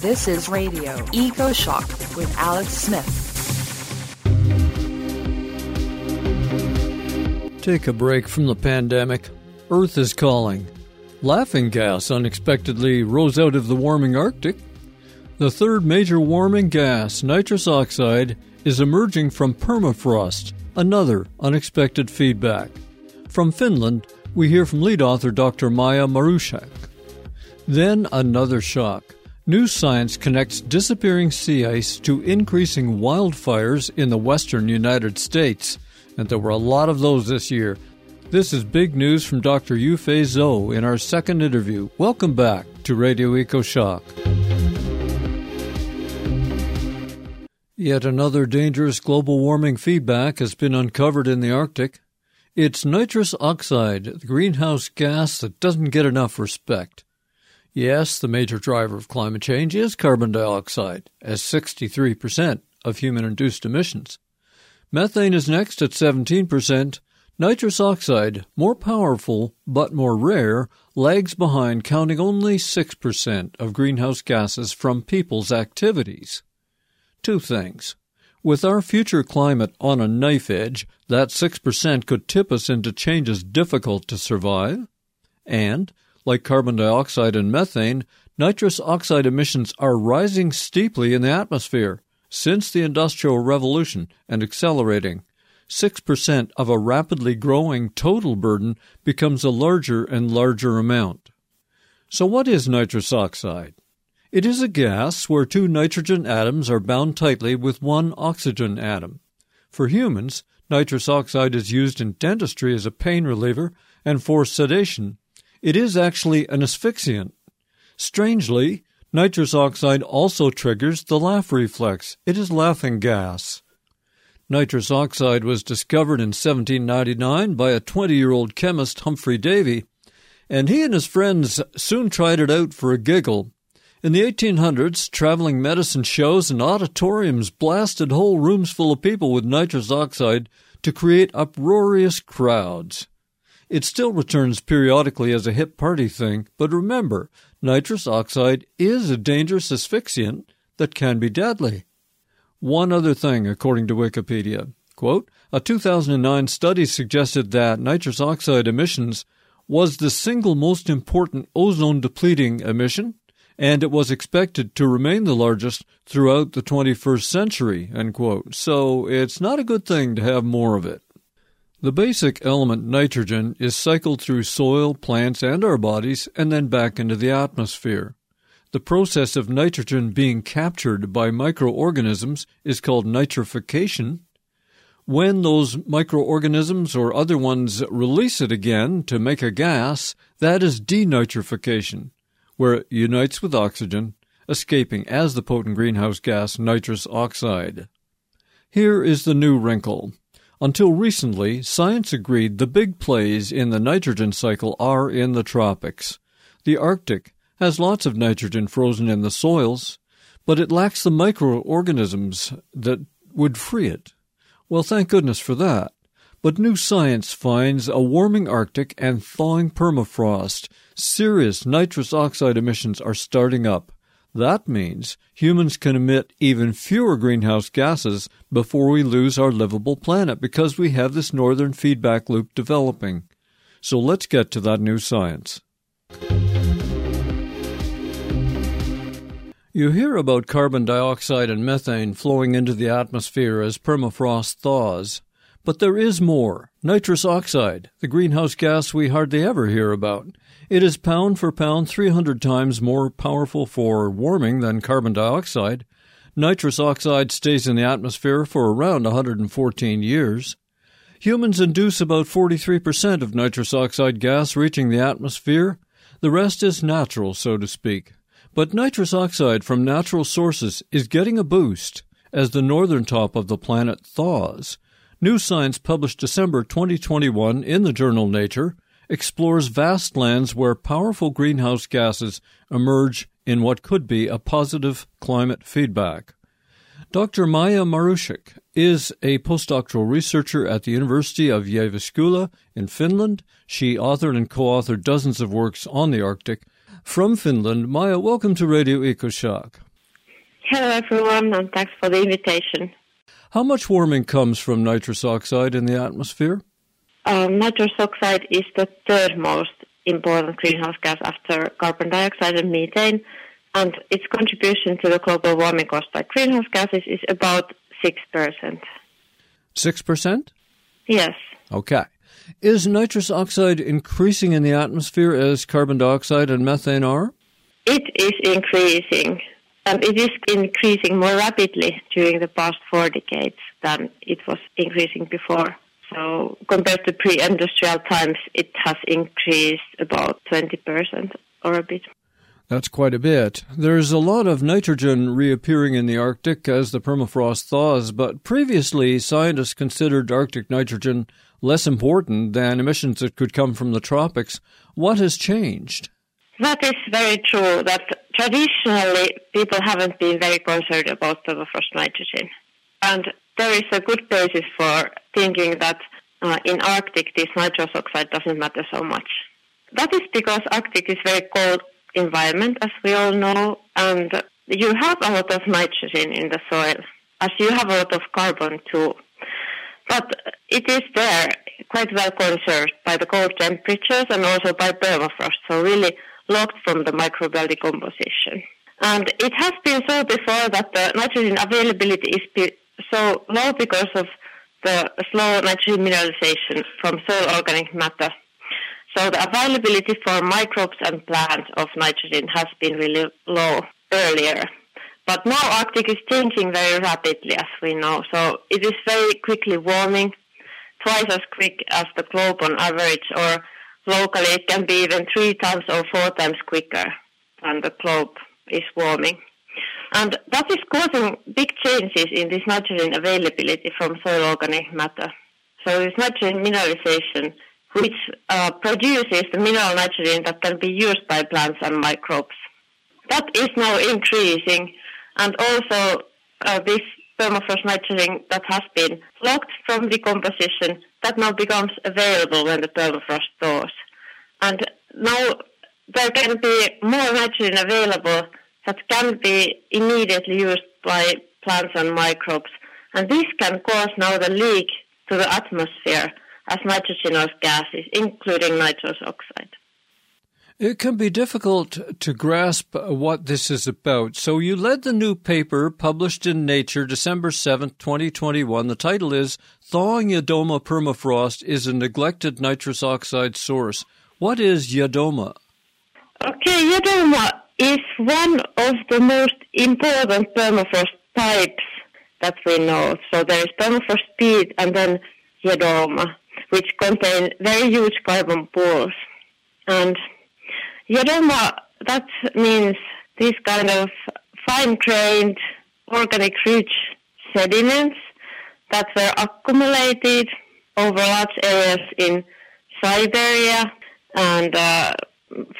This is Radio Eco Shock with Alex Smith. Take a break from the pandemic. Earth is calling. Laughing gas unexpectedly rose out of the warming Arctic. The third major warming gas, nitrous oxide, is emerging from permafrost, another unexpected feedback. From Finland, we hear from lead author Dr. Maya Marushchak. Then another shock. New science connects disappearing sea ice to increasing wildfires in the western United States, and there were a lot of those this year. This is big news from Dr. Yufei Zou in our second interview. Welcome back to Radio Eco Shock. Yet another dangerous global warming feedback has been uncovered in the Arctic. It's nitrous oxide, the greenhouse gas that doesn't get enough respect. Yes, the major driver of climate change is carbon dioxide, as 63% of human induced emissions. Methane is next at 17%. Nitrous oxide, more powerful but more rare, lags behind, counting only 6% of greenhouse gases from people's activities. Two things. With our future climate on a knife edge, that 6% could tip us into changes difficult to survive. And like carbon dioxide and methane, nitrous oxide emissions are rising steeply in the atmosphere since the Industrial Revolution and accelerating. 6% of a rapidly growing total burden becomes a larger and larger amount. So, what is nitrous oxide? It is a gas where two nitrogen atoms are bound tightly with one oxygen atom. For humans, nitrous oxide is used in dentistry as a pain reliever and for sedation it is actually an asphyxiant. Strangely, nitrous oxide also triggers the laugh reflex. It is laughing gas. Nitrous oxide was discovered in 1799 by a 20 year old chemist, Humphrey Davy, and he and his friends soon tried it out for a giggle. In the 1800s, traveling medicine shows and auditoriums blasted whole rooms full of people with nitrous oxide to create uproarious crowds. It still returns periodically as a hip party thing, but remember, nitrous oxide is a dangerous asphyxiant that can be deadly. One other thing, according to Wikipedia. Quote, a 2009 study suggested that nitrous oxide emissions was the single most important ozone depleting emission, and it was expected to remain the largest throughout the 21st century. End quote. So it's not a good thing to have more of it. The basic element nitrogen is cycled through soil, plants, and our bodies and then back into the atmosphere. The process of nitrogen being captured by microorganisms is called nitrification. When those microorganisms or other ones release it again to make a gas, that is denitrification, where it unites with oxygen, escaping as the potent greenhouse gas nitrous oxide. Here is the new wrinkle. Until recently, science agreed the big plays in the nitrogen cycle are in the tropics. The Arctic has lots of nitrogen frozen in the soils, but it lacks the microorganisms that would free it. Well, thank goodness for that. But new science finds a warming Arctic and thawing permafrost. Serious nitrous oxide emissions are starting up. That means humans can emit even fewer greenhouse gases before we lose our livable planet because we have this northern feedback loop developing. So let's get to that new science. You hear about carbon dioxide and methane flowing into the atmosphere as permafrost thaws. But there is more. Nitrous oxide, the greenhouse gas we hardly ever hear about. It is pound for pound 300 times more powerful for warming than carbon dioxide. Nitrous oxide stays in the atmosphere for around 114 years. Humans induce about 43% of nitrous oxide gas reaching the atmosphere. The rest is natural, so to speak. But nitrous oxide from natural sources is getting a boost as the northern top of the planet thaws. New Science, published December 2021 in the journal Nature, explores vast lands where powerful greenhouse gases emerge in what could be a positive climate feedback. Dr. Maya Marushchak is a postdoctoral researcher at the University of Jyväskylä in Finland. She authored and co-authored dozens of works on the Arctic. From Finland, Maya, welcome to Radio EcoShock. Hello, everyone, and thanks for the invitation. How much warming comes from nitrous oxide in the atmosphere? Um, nitrous oxide is the third most important greenhouse gas after carbon dioxide and methane, and its contribution to the global warming caused by greenhouse gases is about 6%. 6%? Yes. Okay. Is nitrous oxide increasing in the atmosphere as carbon dioxide and methane are? It is increasing, and it is increasing more rapidly during the past four decades than it was increasing before. So compared to pre-industrial times, it has increased about 20% or a bit. That's quite a bit. There's a lot of nitrogen reappearing in the Arctic as the permafrost thaws, but previously scientists considered Arctic nitrogen less important than emissions that could come from the tropics. What has changed? That is very true. That traditionally people haven't been very concerned about permafrost nitrogen, and there is a good basis for thinking that uh, in Arctic this nitrous oxide doesn't matter so much. That is because Arctic is very cold environment, as we all know, and you have a lot of nitrogen in the soil, as you have a lot of carbon too. But it is there, quite well conserved by the cold temperatures and also by permafrost, so really locked from the microbial decomposition. And it has been so before that the nitrogen availability is so low because of the slow nitrogen mineralization from soil organic matter so the availability for microbes and plants of nitrogen has been really low earlier. But now Arctic is changing very rapidly, as we know. So it is very quickly warming, twice as quick as the globe on average, or locally it can be even three times or four times quicker than the globe is warming. And that is causing big changes in this nitrogen availability from soil organic matter. So this nitrogen mineralization which uh, produces the mineral nitrogen that can be used by plants and microbes. That is now increasing, and also uh, this permafrost nitrogen that has been locked from decomposition that now becomes available when the permafrost thaws. And now there can be more nitrogen available that can be immediately used by plants and microbes. And this can cause now the leak to the atmosphere as nitrogenous gases, including nitrous oxide. It can be difficult to grasp what this is about. So, you led the new paper published in Nature December 7, 2021. The title is Thawing Yedoma Permafrost is a Neglected Nitrous Oxide Source. What is Yedoma? Okay, Yedoma is one of the most important permafrost types that we know. So, there is permafrost peat and then Yedoma which contain very huge carbon pools. And Yedoma, that means these kind of fine-grained organic rich sediments that were accumulated over large areas in Siberia and uh,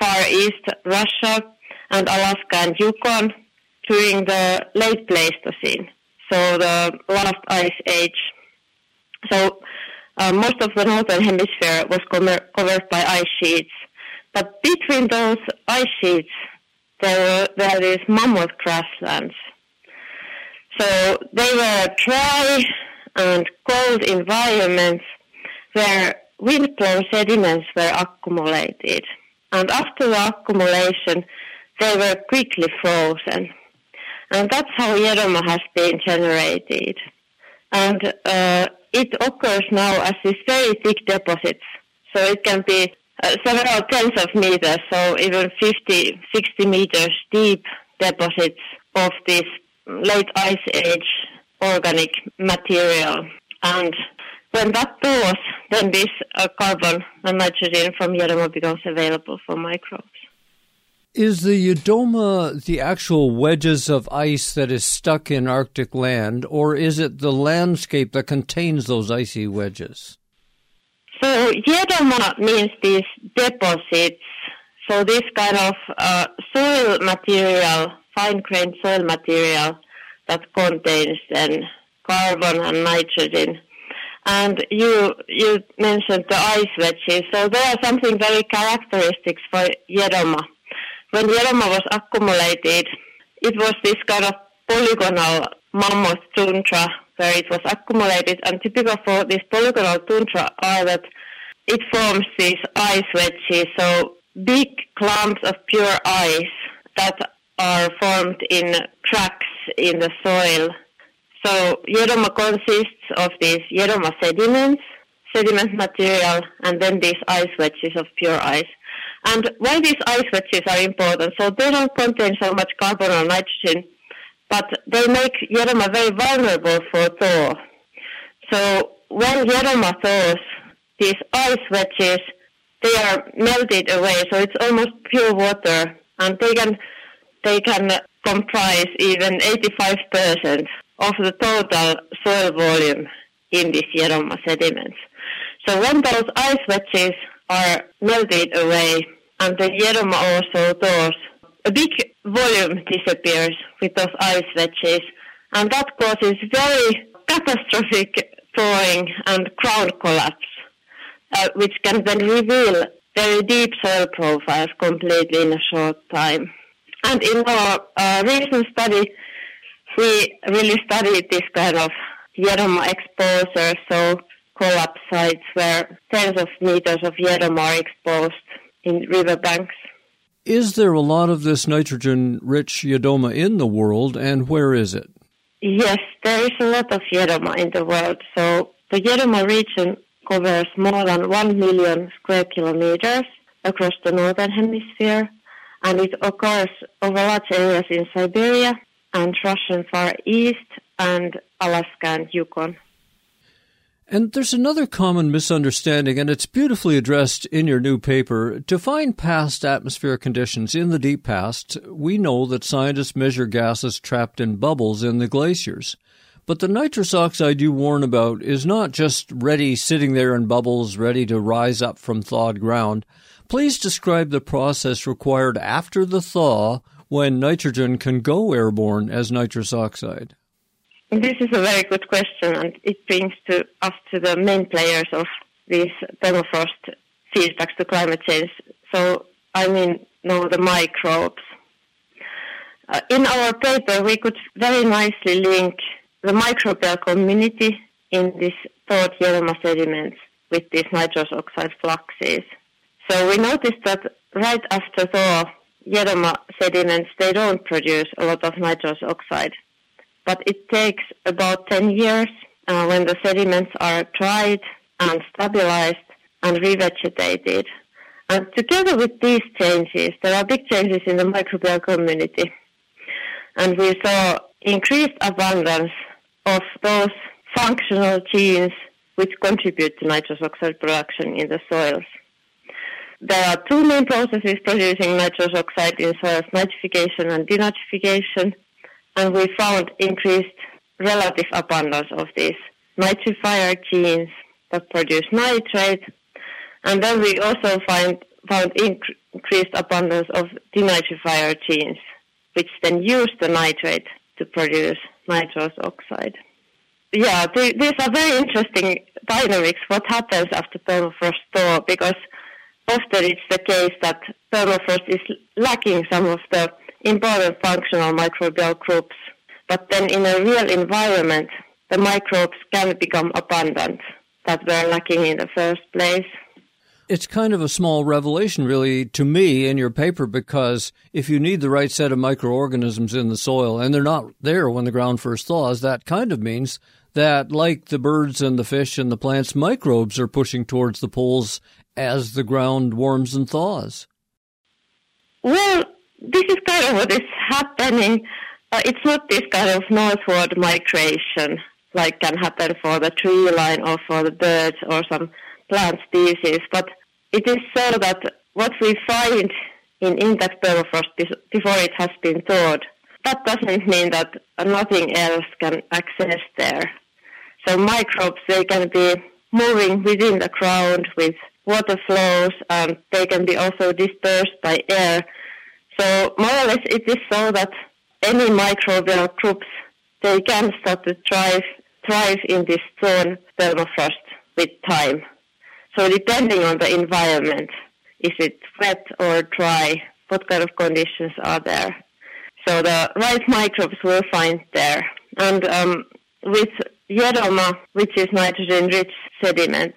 Far East Russia and Alaska and Yukon during the late Pleistocene, so the last ice age. So uh, most of the northern hemisphere was covered by ice sheets. But between those ice sheets, there there is mammoth grasslands. So they were dry and cold environments where wind-blown sediments were accumulated. And after the accumulation, they were quickly frozen. And that's how Yedoma has been generated. And uh, it occurs now as these very thick deposits. So it can be uh, several tens of meters, so even 50, 60 meters deep deposits of this late ice age organic material. And when that thaws, then this uh, carbon and nitrogen from Yedoma becomes available for microbes. Is the Yedoma the actual wedges of ice that is stuck in Arctic land, or is it the landscape that contains those icy wedges? So Yedoma means these deposits. So this kind of uh, soil material, fine-grained soil material that contains then carbon and nitrogen. And you you mentioned the ice wedges. So there are something very characteristic for Yedoma when Yedoma was accumulated, it was this kind of polygonal mammoth tundra where it was accumulated. And typical for this polygonal tundra are that it forms these ice wedges, so big clumps of pure ice that are formed in cracks in the soil. So Yedoma consists of these Yedoma sediments, sediment material, and then these ice wedges of pure ice. And why these ice wedges are important? So they don't contain so much carbon or nitrogen, but they make Yedoma very vulnerable for thaw. So when Yedoma thaws, these ice wedges, they are melted away, so it's almost pure water, and they can they can comprise even 85% of the total soil volume in these Yedoma sediments. So when those ice wedges are melted away and the Yedoma also thaws, a big volume disappears with those ice wedges and that causes very catastrophic thawing and ground collapse, uh, which can then reveal very deep soil profiles completely in a short time. And in our uh, recent study, we really studied this kind of Yedoma exposure, so collapse sites where tens of meters of Yedoma are exposed in riverbanks. Is there a lot of this nitrogen-rich Yedoma in the world, and where is it? Yes, there is a lot of Yedoma in the world. So the Yedoma region covers more than 1 million square kilometers across the northern hemisphere and it occurs over large areas in Siberia and Russian Far East and Alaska and Yukon. And there's another common misunderstanding, and it's beautifully addressed in your new paper. To find past atmospheric conditions in the deep past, we know that scientists measure gases trapped in bubbles in the glaciers. But the nitrous oxide you warn about is not just ready sitting there in bubbles, ready to rise up from thawed ground. Please describe the process required after the thaw when nitrogen can go airborne as nitrous oxide. This is a very good question, and it brings to us to the main players of these permafrost feedbacks to climate change. So, I mean, no, the microbes. Uh, in our paper, we could very nicely link the microbial community in these thawed Yedoma sediments with these nitrous oxide fluxes. So we noticed that right after thaw, Yedoma sediments, they don't produce a lot of nitrous oxide. But it takes about 10 years uh, when the sediments are dried and stabilized and revegetated. And together with these changes, there are big changes in the microbial community. And we saw increased abundance of those functional genes which contribute to nitrous oxide production in the soils. There are two main processes producing nitrous oxide in soils, nitrification and denitrification, and we found increased relative abundance of these nitrifier genes that produce nitrate, and then we also find, found inc- increased abundance of denitrifier genes, which then use the nitrate to produce nitrous oxide. Yeah, th- these are very interesting dynamics, what happens after permafrost thaw, because often it's the case that permafrost is lacking some of the important functional microbial groups. But then in a real environment, the microbes can become abundant that were lacking in the first place. It's kind of a small revelation, really, to me in your paper, because if you need the right set of microorganisms in the soil and they're not there when the ground first thaws, that kind of means that, like the birds and the fish and the plants, microbes are pushing towards the poles as the ground warms and thaws? Well, this is kind of what is happening. Uh, it's not this kind of northward migration like can happen for the tree line or for the birds or some plant species, but it is so that what we find in intact permafrost before it has been thawed, that doesn't mean that nothing else can access there. So microbes, they can be moving within the ground with water flows and they can be also dispersed by air. So more or less it is so that any microbial groups, they can start to thrive, thrive in this thorn permafrost with time. So depending on the environment, is it wet or dry, what kind of conditions are there? So the right microbes will find there. And um, with Yedoma, which is nitrogen-rich sediment,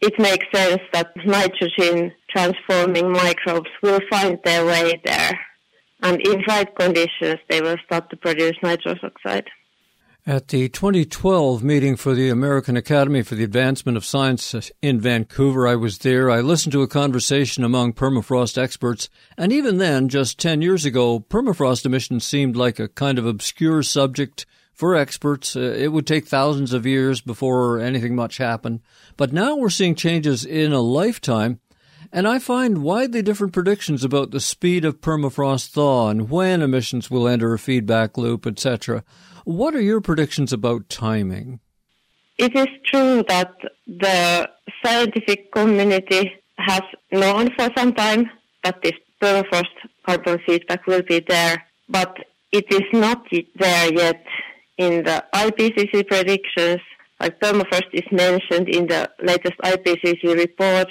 it makes sense that nitrogen transforming microbes will find their way there. And in right conditions, they will start to produce nitrous oxide. At the 2012 meeting for the American Academy for the Advancement of Science in Vancouver, I was there. I listened to a conversation among permafrost experts, and even then, just 10 years ago, permafrost emissions seemed like a kind of obscure subject for experts. Uh, it would take thousands of years before anything much happened. But now we're seeing changes in a lifetime, and I find widely different predictions about the speed of permafrost thaw and when emissions will enter a feedback loop, etc. What are your predictions about timing? It is true that the scientific community has known for some time that this permafrost carbon feedback will be there, but it is not there yet in the IPCC predictions, like permafrost is mentioned in the latest IPCC report,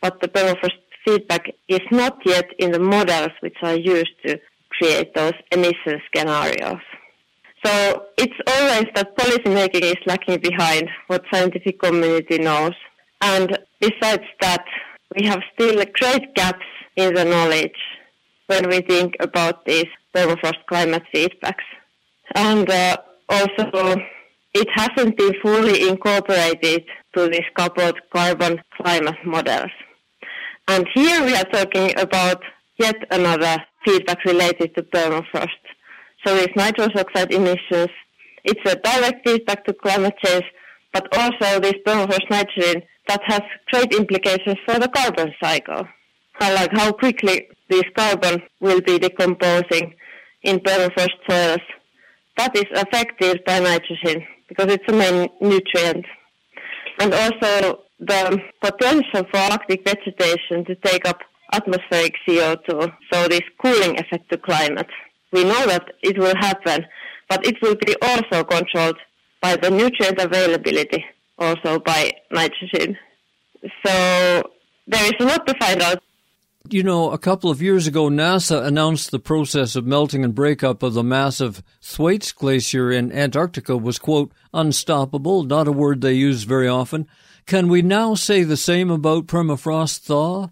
but the permafrost feedback is not yet in the models which are used to create those emission scenarios. So it's always that policymaking is lagging behind what scientific community knows. And besides that, we have still great gaps in the knowledge when we think about these permafrost climate feedbacks. And uh, also it hasn't been fully incorporated to these coupled carbon climate models. And here we are talking about yet another feedback related to permafrost. So these nitrous oxide emissions, it's a direct feedback to climate change, but also this permafrost nitrogen that has great implications for the carbon cycle. Like how quickly this carbon will be decomposing in permafrost soils that is affected by nitrogen because it's a main nutrient. And also the potential for Arctic vegetation to take up atmospheric CO2, so this cooling effect to climate. We know that it will happen, but it will be also controlled by the nutrient availability, also by nitrogen. So there is a lot to find out. You know, a couple of years ago, NASA announced the process of melting and breakup of the massive Thwaites Glacier in Antarctica was, quote, unstoppable, not a word they use very often. Can we now say the same about permafrost thaw?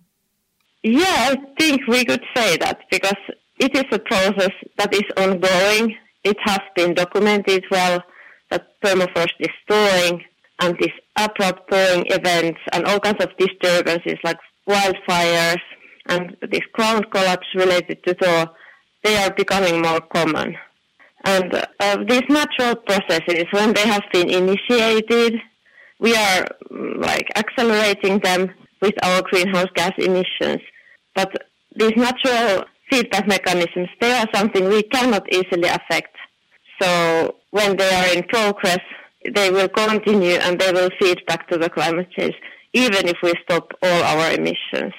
Yeah, I think we could say that because it is a process that is ongoing. It has been documented well that permafrost is thawing and these abrupt thawing events and all kinds of disturbances like wildfires and this ground collapse related to thaw, they are becoming more common. And uh, these natural processes, when they have been initiated, we are mm, like accelerating them with our greenhouse gas emissions. But these natural feedback mechanisms, they are something we cannot easily affect. So when they are in progress, they will continue and they will feed back to the climate change, even if we stop all our emissions.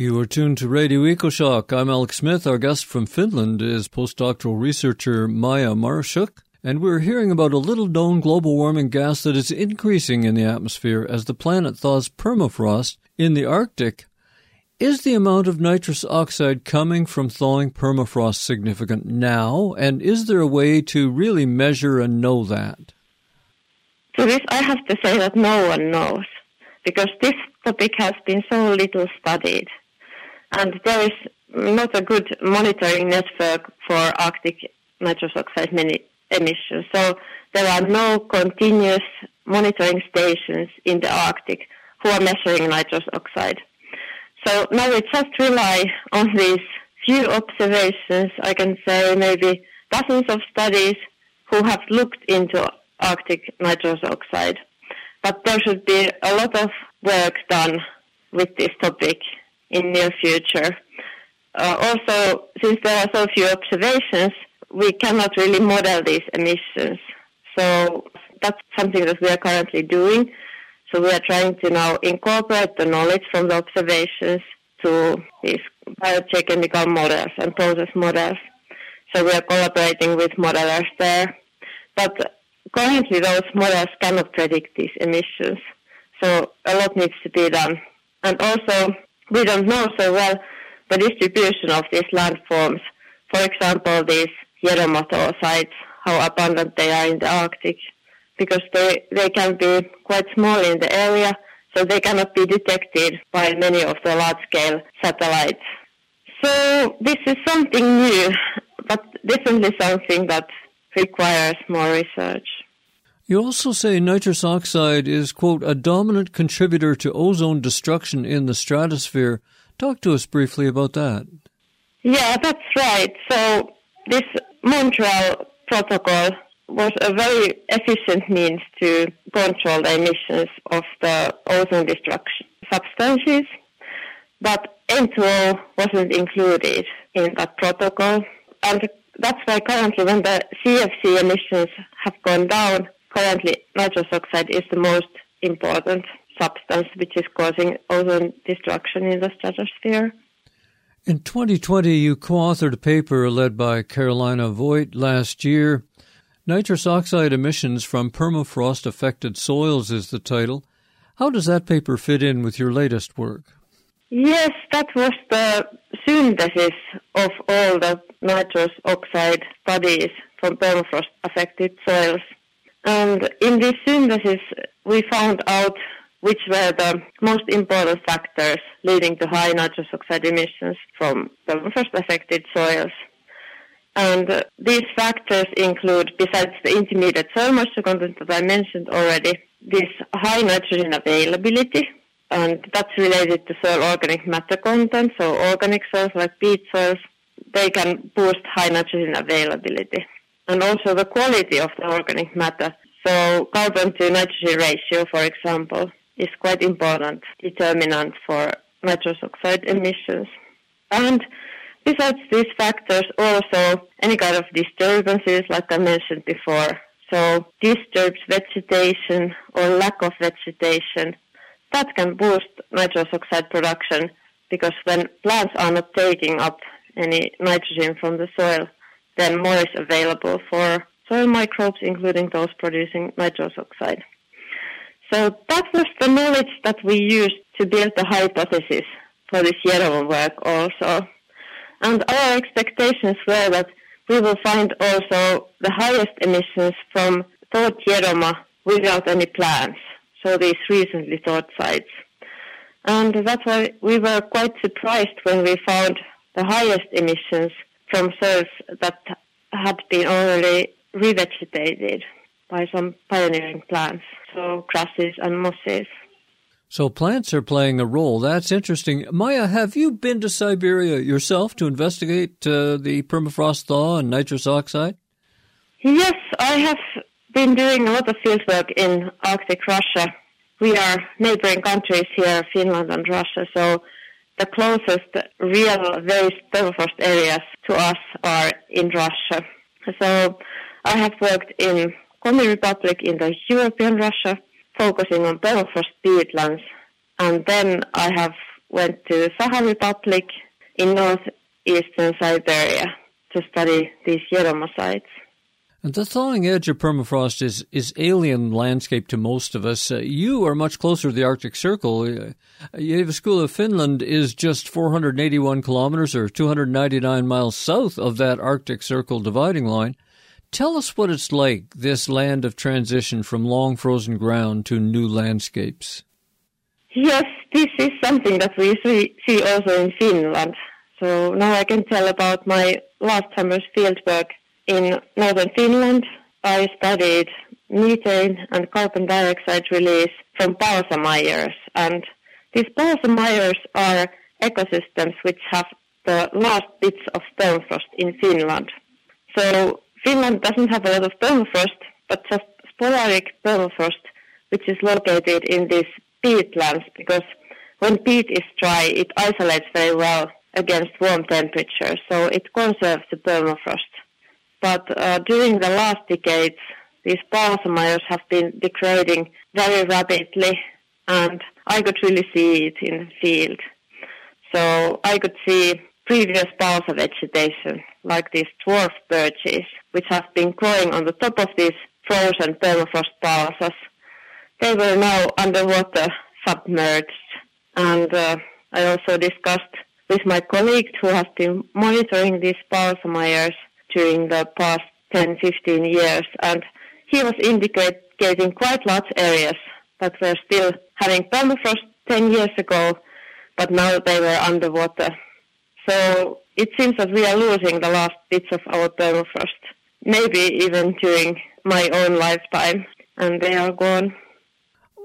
You are tuned to Radio EcoShock. I'm Alex Smith. Our guest from Finland is postdoctoral researcher Maya Marushchak, and we're hearing about a little known global warming gas that is increasing in the atmosphere as the planet thaws permafrost in the Arctic. Is the amount of nitrous oxide coming from thawing permafrost significant now, and is there a way to really measure and know that? To this, I have to say that no one knows, because this topic has been so little studied and there is not a good monitoring network for Arctic nitrous oxide emissions. So there are no continuous monitoring stations in the Arctic who are measuring nitrous oxide. So now we just rely on these few observations, I can say maybe dozens of studies who have looked into Arctic nitrous oxide. But there should be a lot of work done with this topic in near future. Uh, also, since there are so few observations, we cannot really model these emissions. So that's something that we are currently doing. So we are trying to now incorporate the knowledge from the observations to these biogeochemical models and process models. So we are collaborating with modelers there. But currently those models cannot predict these emissions. So a lot needs to be done. And also we don't know so well the distribution of these landforms for example, these Yedoma sites, how abundant they are in the Arctic, because they, they can be quite small in the area, so they cannot be detected by many of the large-scale satellites. So this is something new, but definitely something that requires more research. You also say nitrous oxide is, quote, a dominant contributor to ozone destruction in the stratosphere. Talk to us briefly about that. Yeah, that's right. So this Montreal Protocol was a very efficient means to control the emissions of the ozone destruction substances, but N2O wasn't included in that protocol. And that's why currently when the CFC emissions have gone down, currently nitrous oxide is the most important substance which is causing ozone destruction in the stratosphere. In 2020, you co authored a paper led by Carolina Voigt last year. Nitrous oxide emissions from permafrost affected soils is the title. How does that paper fit in with your latest work? Yes, that was the synthesis of all the nitrous oxide studies from permafrost affected soils. And in this synthesis, we found out which were the most important factors leading to high nitrous oxide emissions from the first affected soils. And these factors include, besides the intermediate soil moisture content that I mentioned already, this high nitrogen availability, and that's related to soil organic matter content. So organic soils like peat soils, they can boost high nitrogen availability. And also the quality of the organic matter. So carbon to nitrogen ratio, for example, is quite important determinant for nitrous oxide emissions. And besides these factors, also any kind of disturbances, like I mentioned before, so disturbed vegetation or lack of vegetation, that can boost nitrous oxide production because when plants are not taking up any nitrogen from the soil, then more is available for soil microbes, including those producing nitrous oxide. So that was the knowledge that we used to build the hypothesis for this Yedoma work also. And our expectations were that we will find also the highest emissions from thawed Yedoma without any plants, so these recently thawed sites. And that's why we were quite surprised when we found the highest emissions from soils that had been already revegetated by some pioneering plants, so grasses and mosses. So plants are playing a role. That's interesting. Maya, have you been to Siberia yourself to investigate uh, the permafrost thaw and nitrous oxide? Yes, I have been doing a lot of field work in Arctic Russia. We are neighboring countries here, Finland and Russia, so the closest real very permafrost areas to us are in Russia. So I have worked in Komi Republic in the European Russia, focusing on permafrost peatlands, and then I have went to Sakha Republic in northeastern Siberia to study these Yedoma sites. And the thawing edge of permafrost is, is alien landscape to most of us. Uh, you are much closer to the Arctic Circle. Uh, Jyväskylä of Finland is just 481 kilometers or 299 miles south of that Arctic Circle dividing line. Tell us what it's like, this land of transition from long frozen ground to new landscapes. Yes, this is something that we see, see also in Finland. So now I can tell about my last summer's fieldwork in northern Finland. I studied methane and carbon dioxide release from palsa And these palsa are ecosystems which have the last bits of permafrost in Finland. So Finland doesn't have a lot of permafrost, but just sporadic permafrost, which is located in these peatlands, because when peat is dry, it isolates very well against warm temperatures, so it conserves the permafrost. But uh, during the last decades, these palsa have been degrading very rapidly, and I could really see it in the field. So I could see previous palsa vegetation, like these dwarf birches, which have been growing on the top of these frozen permafrost palsas. They were now underwater submerged. And uh, I also discussed with my colleagues who have been monitoring these palsa mires during the past 10, 15 years, and he was indicating quite large areas that were still having permafrost 10 years ago, but now they were underwater. So it seems that we are losing the last bits of our permafrost, maybe even during my own lifetime, and they are gone.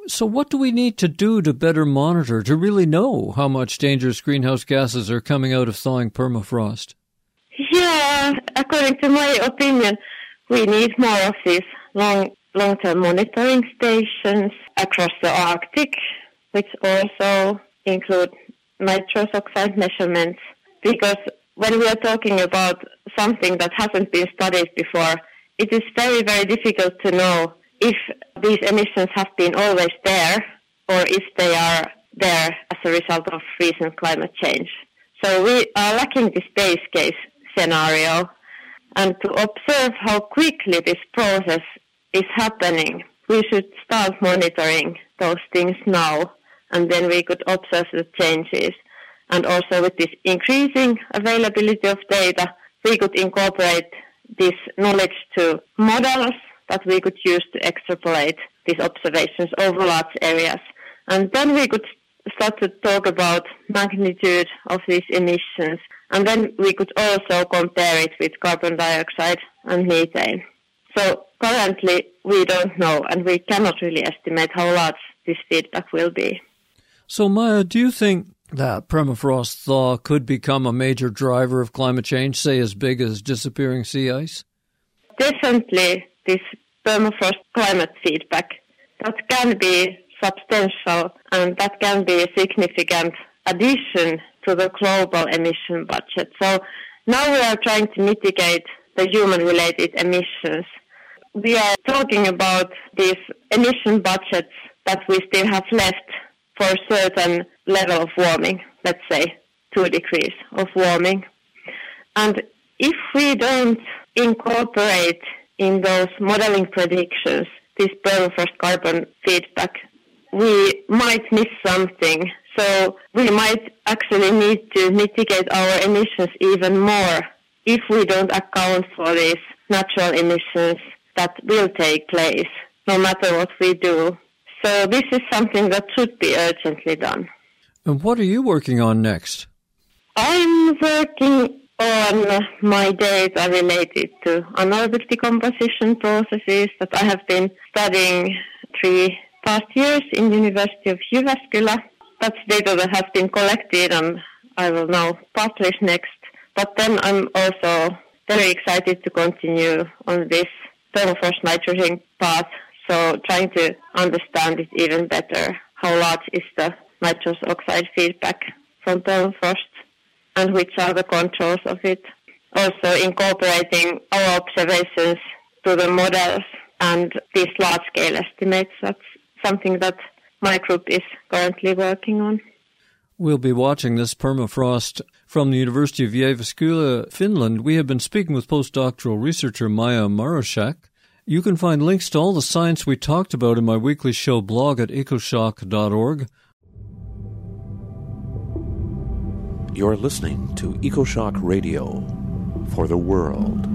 So, what do we need to do to better monitor, to really know how much dangerous greenhouse gases are coming out of thawing permafrost? Yeah, according to my opinion, we need more of these long long-term monitoring stations across the Arctic, which also include nitrous oxide measurements. Because when we are talking about something that hasn't been studied before, it is very, very difficult to know if these emissions have been always there or if they are there as a result of recent climate change. So we are lacking this base case scenario and to observe how quickly this process is happening, we should start monitoring those things now and then we could observe the changes. And also with this increasing availability of data, we could incorporate this knowledge to models that we could use to extrapolate these observations over large areas. And then we could start to talk about magnitude of these emissions. And then we could also compare it with carbon dioxide and methane. So currently we don't know and we cannot really estimate how large this feedback will be. So Maya, do you think that permafrost thaw could become a major driver of climate change, say as big as disappearing sea ice? Definitely this permafrost climate feedback that can be substantial and that can be a significant addition to the global emission budget. So now we are trying to mitigate the human related emissions. We are talking about these emission budgets that we still have left for a certain level of warming, let's say two degrees of warming. And if we don't incorporate in those modeling predictions this permafrost carbon feedback, we might miss something. So we might actually need to mitigate our emissions even more if we don't account for these natural emissions that will take place, no matter what we do. So this is something that should be urgently done. And what are you working on next? I'm working on my data related to anaerobic decomposition processes that I have been studying three past years in University of Jyväskylä. That's data that has been collected and I will now publish next. But then I'm also very excited to continue on this permafrost nitrogen path so trying to understand it even better, how large is the nitrous oxide feedback from permafrost and which are the controls of it. Also incorporating our observations to the models and these large scale estimates. That's something that my group is currently working on. We'll be watching this permafrost from the University of Jyväskylä, Finland. We have been speaking with postdoctoral researcher Maya Marushchak. You can find links to all the science we talked about in my weekly show blog at ecoshock.org. You're listening to EcoShock Radio for the world.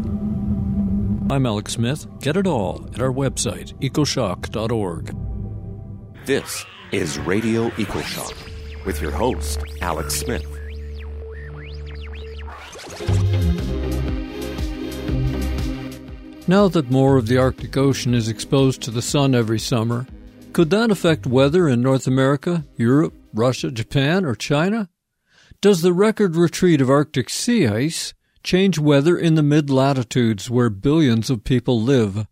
I'm Alex Smith. Get it all at our website, ecoshock.org. This is Radio Equal EcoShock with your host, Alex Smith. Now that more of the Arctic Ocean is exposed to the sun every summer, could that affect weather in North America, Europe, Russia, Japan, or China? Does the record retreat of Arctic sea ice change weather in the mid latitudes where billions of people live?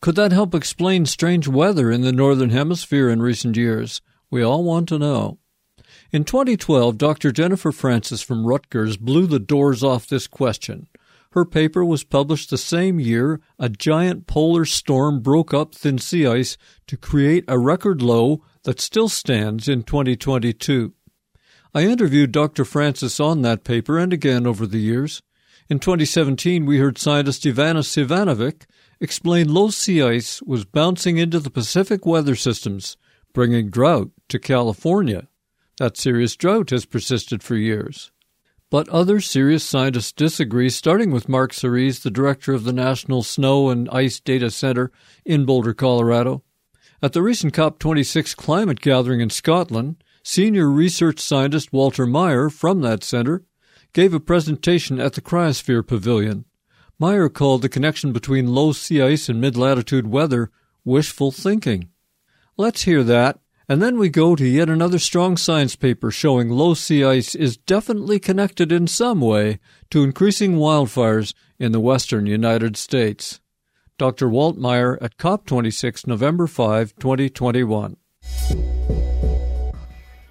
Could that help explain strange weather in the Northern Hemisphere in recent years? We all want to know. In 2012, Dr. Jennifer Francis from Rutgers blew the doors off this question her paper was published the same year a giant polar storm broke up thin sea ice to create a record low that still stands in 2022. I interviewed Dr. Francis on that paper and again over the years. In 2017, we heard scientist Ivana Cvijanovic explain low sea ice was bouncing into the Pacific weather systems, bringing drought to California. That serious drought has persisted for years. But other serious scientists disagree, starting with Mark Serreze, the director of the National Snow and Ice Data Center in Boulder, Colorado. At the recent COP26 climate gathering in Scotland, senior research scientist Walter Meier from that center gave a presentation at the Cryosphere Pavilion. Meier called the connection between low sea ice and mid latitude weather wishful thinking. Let's hear that, and then we go to yet another strong science paper showing low sea ice is definitely connected in some way to increasing wildfires in the western United States. Dr. Walt Meier at COP26, November 5, 2021.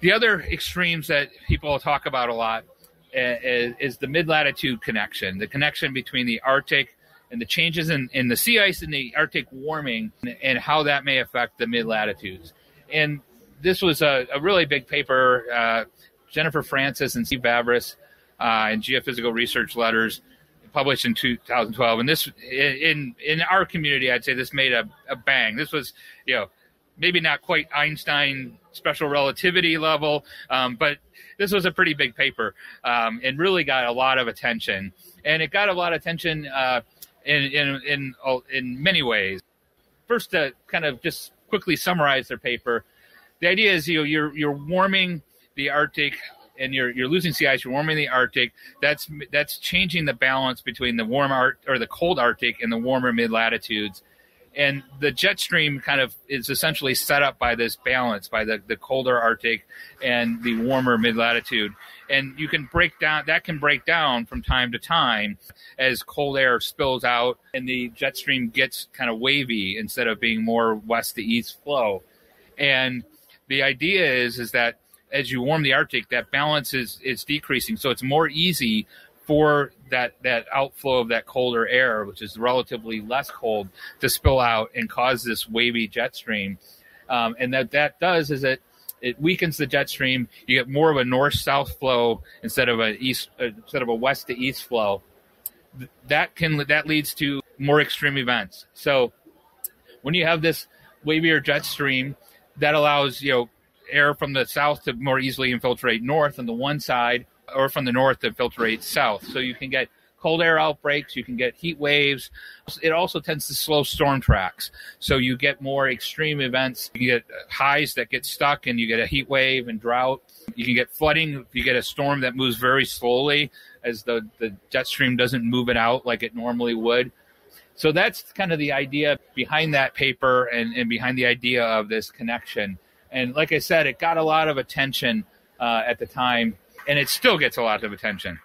The other extremes that people talk about a lot is, is the mid latitude connection, the connection between the Arctic and the changes in, in the sea ice and the Arctic warming and how that may affect the mid latitudes. And this was a, a really big paper. Uh, Jennifer Francis and Steve Vavrus uh, in Geophysical Research Letters published in 2012. And this, in in our community, I'd say this made a, a bang. This was, you know, maybe not quite Einstein special relativity level, um, but this was a pretty big paper um, and really got a lot of attention. And it got a lot of attention uh, in, in, in, in many ways. First, to kind of just quickly summarize their paper, the idea is you know, you're, you're warming the Arctic and you're you're losing sea ice, you're warming the Arctic. That's that's changing the balance between the warm Art or the cold Arctic and the warmer mid latitudes and the jet stream kind of is essentially set up by this balance by the, the colder arctic and the warmer mid latitude and you can break down that can break down from time to time as cold air spills out and the jet stream gets kind of wavy instead of being more west to east flow. And the idea is is that as you warm the arctic that balance is is decreasing. So it's more easy for that that outflow of that colder air, which is relatively less cold, to spill out and cause this wavy jet stream. Um, and that that does is it it weakens the jet stream. You get more of a north south flow instead of a east uh, instead of a west to east flow. That can that leads to more extreme events. So when you have this wavier jet stream, that allows you know air from the south to more easily infiltrate north on the one side or from the north that filtrate south. So you can get cold air outbreaks, you can get heat waves. It also tends to slow storm tracks. So you get more extreme events. You get highs that get stuck and you get a heat wave and drought. You can get flooding you get a storm that moves very slowly as the, the jet stream doesn't move it out like it normally would. So that's kind of the idea behind that paper and, and behind the idea of this connection. And like I said, it got a lot of attention uh, at the time and it still gets a lot of attention.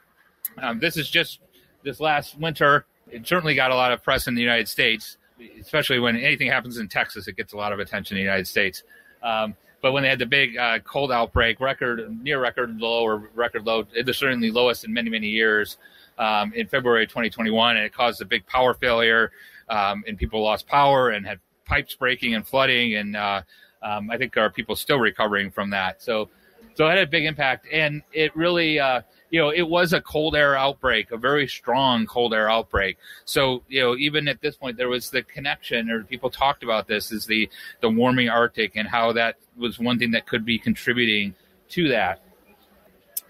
Um, this is just this last winter. It certainly got a lot of press in the United States, especially when anything happens in Texas. It gets a lot of attention in the United States. Um, but when they had the big uh, cold outbreak, record near record low or record low, it was certainly lowest in many many years um, in February 2021, and it caused a big power failure, um, and people lost power and had pipes breaking and flooding, and uh, um, I think our people still recovering from that. So so it had a big impact, and it really, uh, you know, it was a cold air outbreak, a very strong cold air outbreak. So you know, even at this point, there was the connection, or people talked about this, is the the warming Arctic and how that was one thing that could be contributing to that.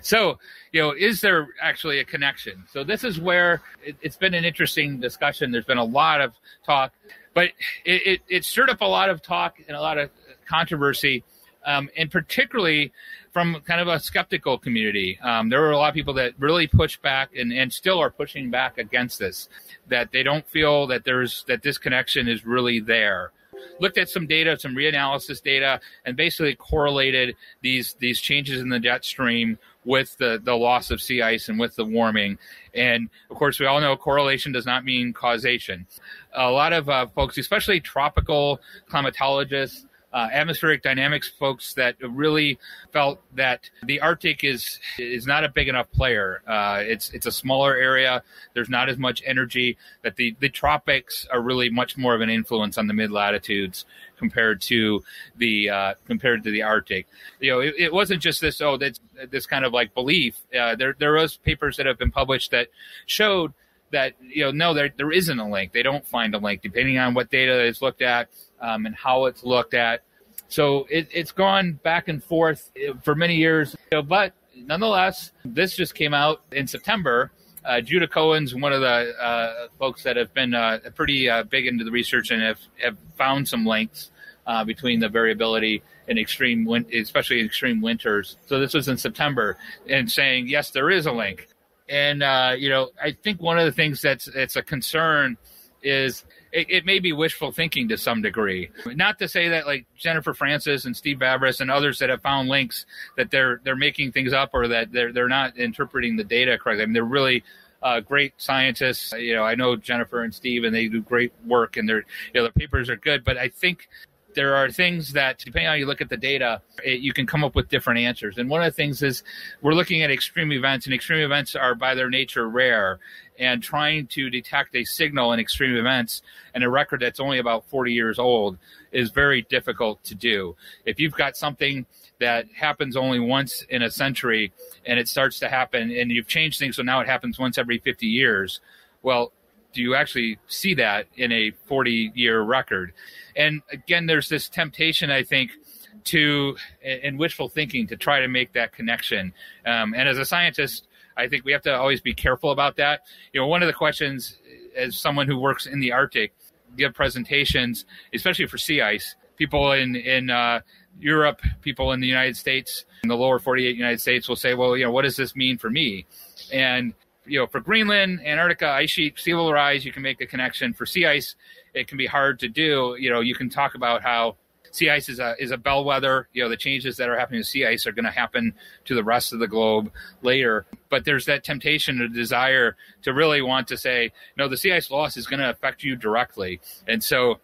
So, you know, is there actually a connection? So this is where it, has been an interesting discussion. There's been a lot of talk, but it, it, it stirred up a lot of talk and a lot of controversy, um, and particularly from kind of a skeptical community. Um, there were a lot of people that really pushed back and, and still are pushing back against this, that they don't feel that there's that this connection is really there. Looked at some data, some reanalysis data, and basically correlated these these changes in the jet stream with the, the loss of sea ice and with the warming. And of course, we all know correlation does not mean causation. A lot of uh, folks, especially tropical climatologists, uh, atmospheric dynamics folks that really felt that the Arctic is is not a big enough player. Uh, it's it's a smaller area. There's not as much energy. That the the tropics are really much more of an influence on the mid latitudes compared to the uh, compared to the Arctic. You know, it, it, wasn't just this oh that's this kind of like belief. Uh, there there was papers that have been published that showed that you know no there there isn't a link. They don't find a link depending on what data is looked at um, and how it's looked at. So it, has gone back and forth for many years. But nonetheless, this just came out in September. Uh, Judah Cohen's one of the uh, folks that have been uh, pretty uh, big into the research and have, have found some links uh, between the variability in extreme, win- especially in extreme winters. So this was in September, and saying yes, there is a link. And uh, you know, I think one of the things that's it's a concern is it, it, may be wishful thinking to some degree. Not to say that like Jennifer Francis and Steve Vavrus and others that have found links that they're they're making things up or that they're they're not interpreting the data correctly. I mean, they're really uh, great scientists. You know, I know Jennifer and Steve, and they do great work, and their you know their papers are good. But I think there are things that, depending on how you look at the data, it, you can come up with different answers. And one of the things is we're looking at extreme events, and extreme events are by their nature rare. And trying to detect a signal in extreme events and a record that's only about 40 years old is very difficult to do. If you've got something that happens only once in a century and it starts to happen and you've changed things so now it happens once every 50 years, well, do you actually see that in a 40 year record? And again, there's this temptation, I think, to in wishful thinking to try to make that connection. Um, and as a scientist, I think we have to always be careful about that. You know, one of the questions as someone who works in the Arctic, give presentations, especially for sea ice, people in in uh, Europe, people in the United States, in the lower 48 United States will say, well, you know, what does this mean for me? And you know, for Greenland, Antarctica, ice sheet, sea level rise, you can make a connection. For sea ice, it can be hard to do. You know, you can talk about how sea ice is a is a bellwether. You know, the changes that are happening to sea ice are going to happen to the rest of the globe later. But there's that temptation or desire to really want to say, no, the sea ice loss is going to affect you directly, and so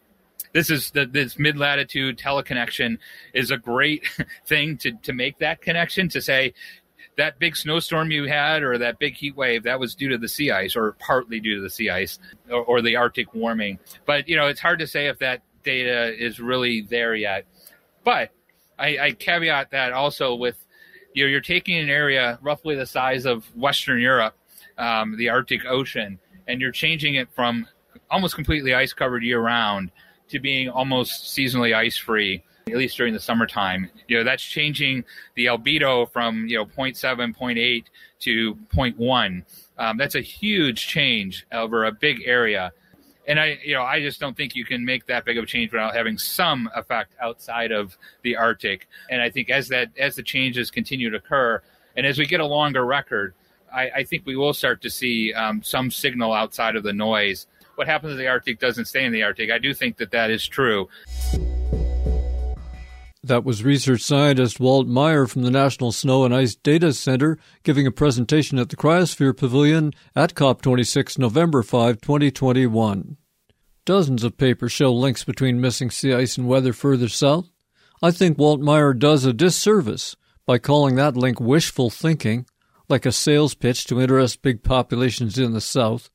this is the, this mid latitude teleconnection is a great thing to to make that connection to say that big snowstorm you had or that big heat wave that was due to the sea ice or partly due to the sea ice or, or the arctic warming but you know it's hard to say if that data is really there yet but I, I caveat that also with you know you're taking an area roughly the size of western europe um, the arctic ocean and you're changing it from almost completely ice covered year round to being almost seasonally ice free at least during the summertime. You know, that's changing the albedo from, you know, 0.7, 0.8 to 0.1. Um, that's a huge change over a big area. And I, you know, I just don't think you can make that big of a change without having some effect outside of the Arctic. And I think as that, as the changes continue to occur, and as we get a longer record, I, I think we will start to see um, some signal outside of the noise. What happens in the Arctic doesn't stay in the Arctic. I do think that that is true. That was research scientist Walt Meier from the National Snow and Ice Data Center giving a presentation at the Cryosphere Pavilion at COP26 November 5, 2021. Dozens of papers show links between missing sea ice and weather further south. I think Walt Meier does a disservice by calling that link wishful thinking, like a sales pitch to interest big populations in the South.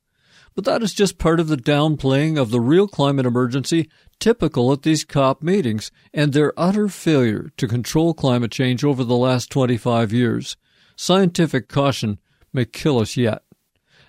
But that is just part of the downplaying of the real climate emergency typical at these COP meetings and their utter failure to control climate change over the last 25 years. Scientific caution may kill us yet.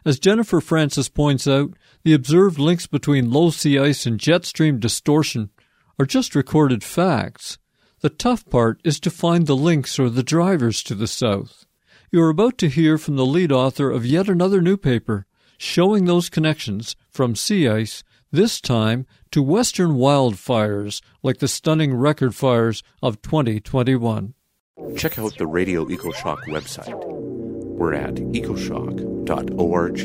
As Jennifer Francis points out, the observed links between low sea ice and jet stream distortion are just recorded facts. The tough part is to find the links or the drivers to the south. You are about to hear from the lead author of yet another new paper showing those connections from sea ice, this time to western wildfires like the stunning record fires of 2021. Check out the Radio EcoShock website. We're at ecoshock.org.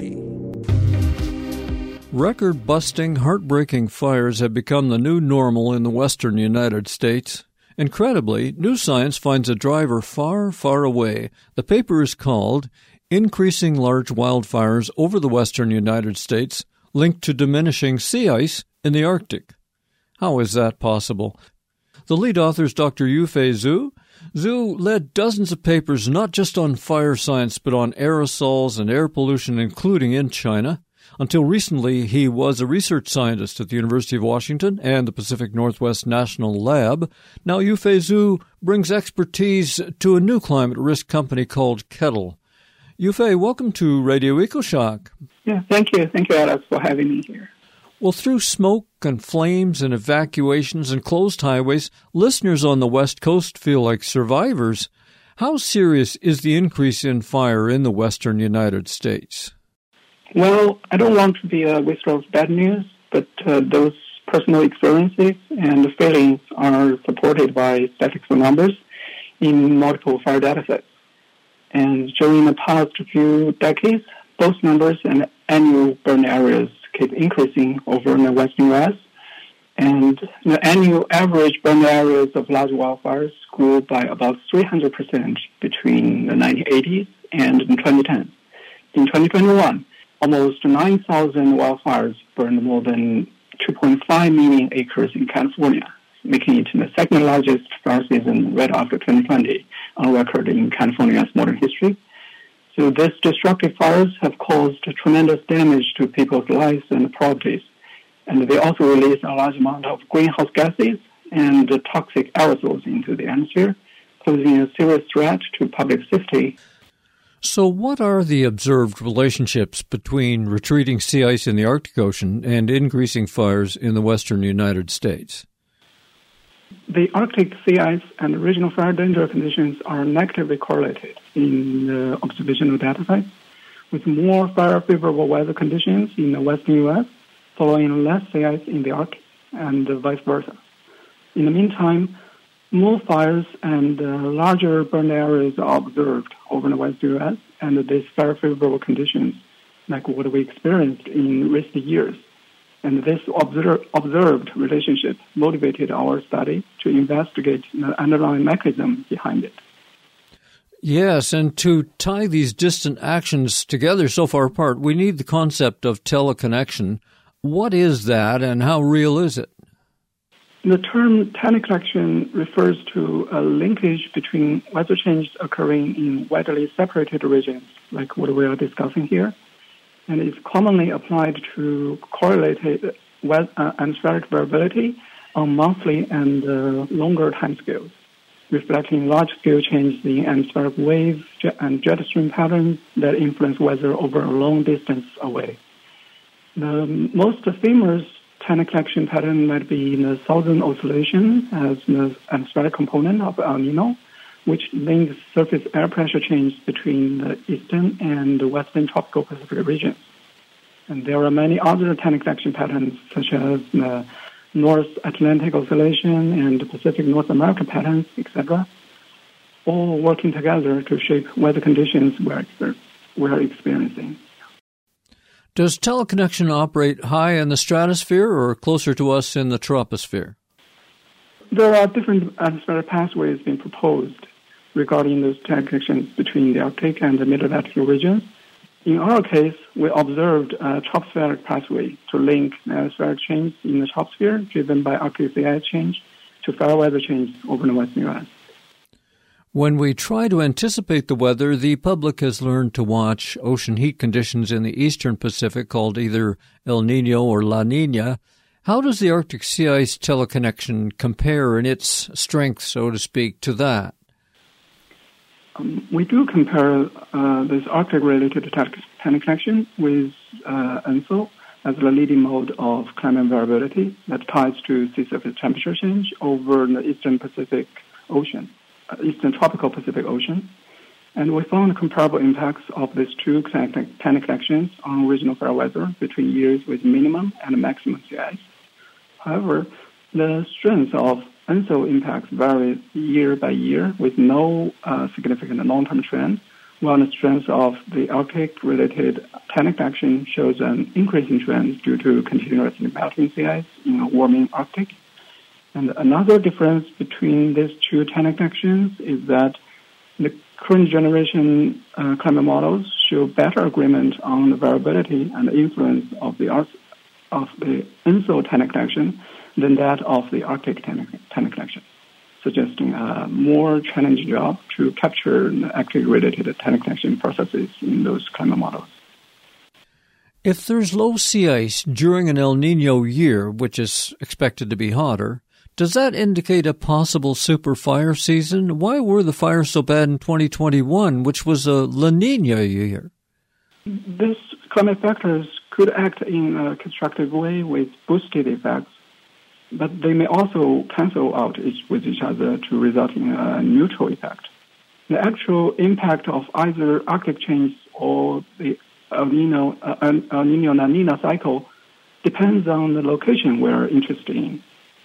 Record busting, heartbreaking fires have become the new normal in the western United States. Incredibly, new science finds a driver far, far away. The paper is called increasing large wildfires over the western United States linked to diminishing sea ice in the Arctic. How is that possible? The lead author is Dr. Yufei Zou. Zou led dozens of papers not just on fire science but on aerosols and air pollution, including in China. Until recently, he was a research scientist at the University of Washington and the Pacific Northwest National Lab. Now, Yufei Zou brings expertise to a new climate risk company called Kettle. Yufei, welcome to Radio EcoShock. Yeah, thank you. Thank you, Alex, for having me here. Well, through smoke and flames and evacuations and closed highways, listeners on the West Coast feel like survivors. How serious is the increase in fire in the western United States? Well, I don't want to be a whisperer of bad news, but uh, those personal experiences and feelings are supported by statistical numbers in multiple fire data sets. And during the past few decades, both numbers and annual burn areas keep increasing over the western U.S. And the annual average burn areas of large wildfires grew by about 300% between the 1980s and 2010. In 2021, almost 9,000 wildfires burned more than 2.5 million acres in California, making it the second largest fire season right after 2020 on record in California's modern history. So these destructive fires have caused tremendous damage to people's lives and properties. And they also release a large amount of greenhouse gases and toxic aerosols into the atmosphere, posing a serious threat to public safety so, what are the observed relationships between retreating sea ice in the Arctic Ocean and increasing fires in the western United States? The Arctic sea ice and regional fire danger conditions are negatively correlated in the observational data sets, with more fire favorable weather conditions in the western U.S. following less sea ice in the Arctic, and vice versa. In the meantime, more fires and uh, larger burn areas are observed over the West U.S., and these fire favorable conditions, like what we experienced in recent years. And this observed, observed relationship motivated our study to investigate the underlying mechanism behind it. Yes, and to tie these distant actions together so far apart, we need the concept of teleconnection. What is that, and how real is it? The term teleconnection refers to a linkage between weather changes occurring in widely separated regions, like what we are discussing here, and is commonly applied to correlated uh, atmospheric variability on monthly and uh, longer timescales, reflecting large-scale changes in atmospheric wave and jet stream patterns that influence weather over a long distance away. The most famous teleconnection pattern might be the southern oscillation as the atmospheric component of El Nino, which links surface air pressure change between the eastern and the western tropical Pacific regions. And there are many other teleconnection patterns, such as the North Atlantic oscillation and the Pacific North America patterns, etc., all working together to shape weather conditions we're, we're experiencing. Does teleconnection operate high in the stratosphere or closer to us in the troposphere? There are different atmospheric pathways being proposed regarding those teleconnections between the Arctic and the mid-latitude regions. In our case, we observed a tropospheric pathway to link uh, atmospheric change in the troposphere driven by Arctic sea ice change to fire weather change over the western U.S. When we try to anticipate the weather, the public has learned to watch ocean heat conditions in the eastern Pacific called either El Nino or La Nina. How does the Arctic sea ice teleconnection compare in its strength, so to speak, to that? Um, we do compare uh, this Arctic-related teleconnection with uh, ENSO as the leading mode of climate variability that ties to sea surface temperature change over the eastern Pacific Ocean. Uh, eastern tropical Pacific Ocean. And we found comparable impacts of these two teleconnections on regional fire weather between years with minimum and maximum sea ice. However, the strength of ENSO impacts vary year by year with no uh, significant long-term trend, while the strength of the Arctic-related teleconnection shows an increasing trend due to continuously melting sea ice in a warming Arctic. And another difference between these two teleconnections is that the current generation uh, climate models show better agreement on the variability and influence of the of the ENSO teleconnection than that of the Arctic teleconnection, suggesting a more challenging job to capture the Arctic-related teleconnection processes in those climate models. If there's low sea ice during an El Nino year, which is expected to be hotter, does that indicate a possible super fire season? Why were the fires so bad in 2021, which was a La Nina year? These climate factors could act in a constructive way with boosted effects, but they may also cancel out each, with each other to result in a neutral effect. The actual impact of either Arctic change or the uh, El Nino La Nina cycle depends on the location we're interested in.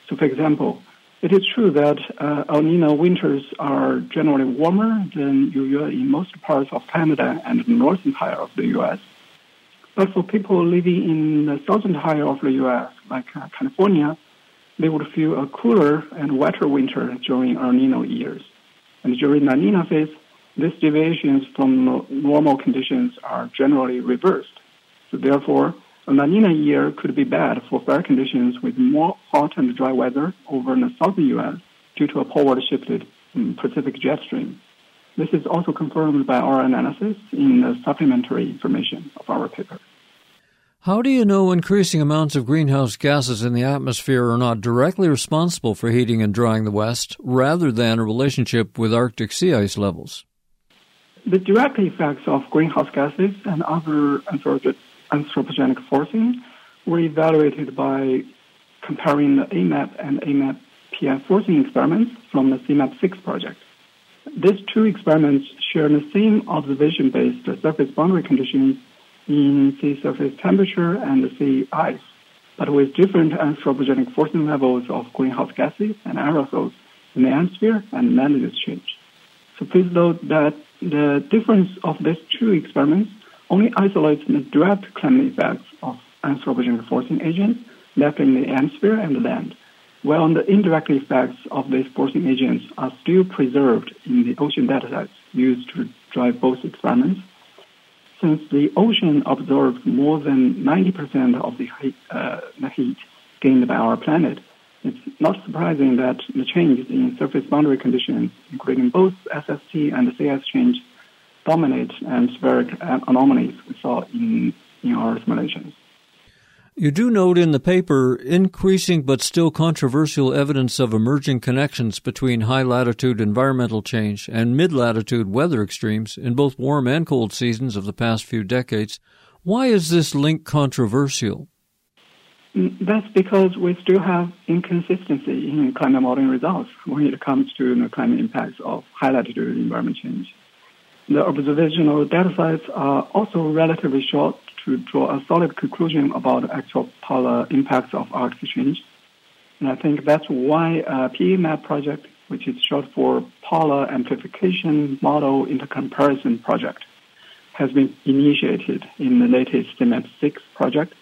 So, for example, it is true that uh, El Nino winters are generally warmer than usual in most parts of Canada and the northern half of the U.S. But for people living in the southern half of the U.S., like uh, California, they would feel a cooler and wetter winter during El Nino years. And during La Nina phase, these deviations from normal conditions are generally reversed. So therefore, a La Nina year could be bad for fair conditions with more hot and dry weather over in the southern U.S. due to a forward shifted um, Pacific jet stream. This is also confirmed by our analysis in the supplementary information of our paper. How do you know increasing amounts of greenhouse gases in the atmosphere are not directly responsible for heating and drying the West, rather than a relationship with Arctic sea ice levels? The direct effects of greenhouse gases and other anthropogenic forcing were evaluated by comparing the AMIP and AMIP PF forcing experiments from the CMIP 6 project. These two experiments share the same observation based surface boundary conditions in sea surface temperature and sea ice, but with different anthropogenic forcing levels of greenhouse gases and aerosols in the atmosphere and land exchange. So please note that the difference of these two experiments only isolates the direct climate effects of anthropogenic forcing agents left in the atmosphere and the land, while the indirect effects of these forcing agents are still preserved in the ocean datasets used to drive both experiments since the ocean absorbs more than 90% of the heat, uh, the heat gained by our planet, it's not surprising that the changes in surface boundary conditions, including both SST and CS change, dominate atmospheric anomalies we saw in, in our simulations. You do note in the paper increasing but still controversial evidence of emerging connections between high latitude environmental change and mid latitude weather extremes in both warm and cold seasons of the past few decades. Why is this link controversial? Mm, that's because we still have inconsistency in climate modeling results when it comes to the climate impacts of high latitude environment change. The observational data sets are also relatively short to draw a solid conclusion about the actual polar impacts of Arctic change. And I think that's why uh, PAMIP project, which is short for Polar Amplification Model Intercomparison Project, has been initiated in the latest CMIP 6 project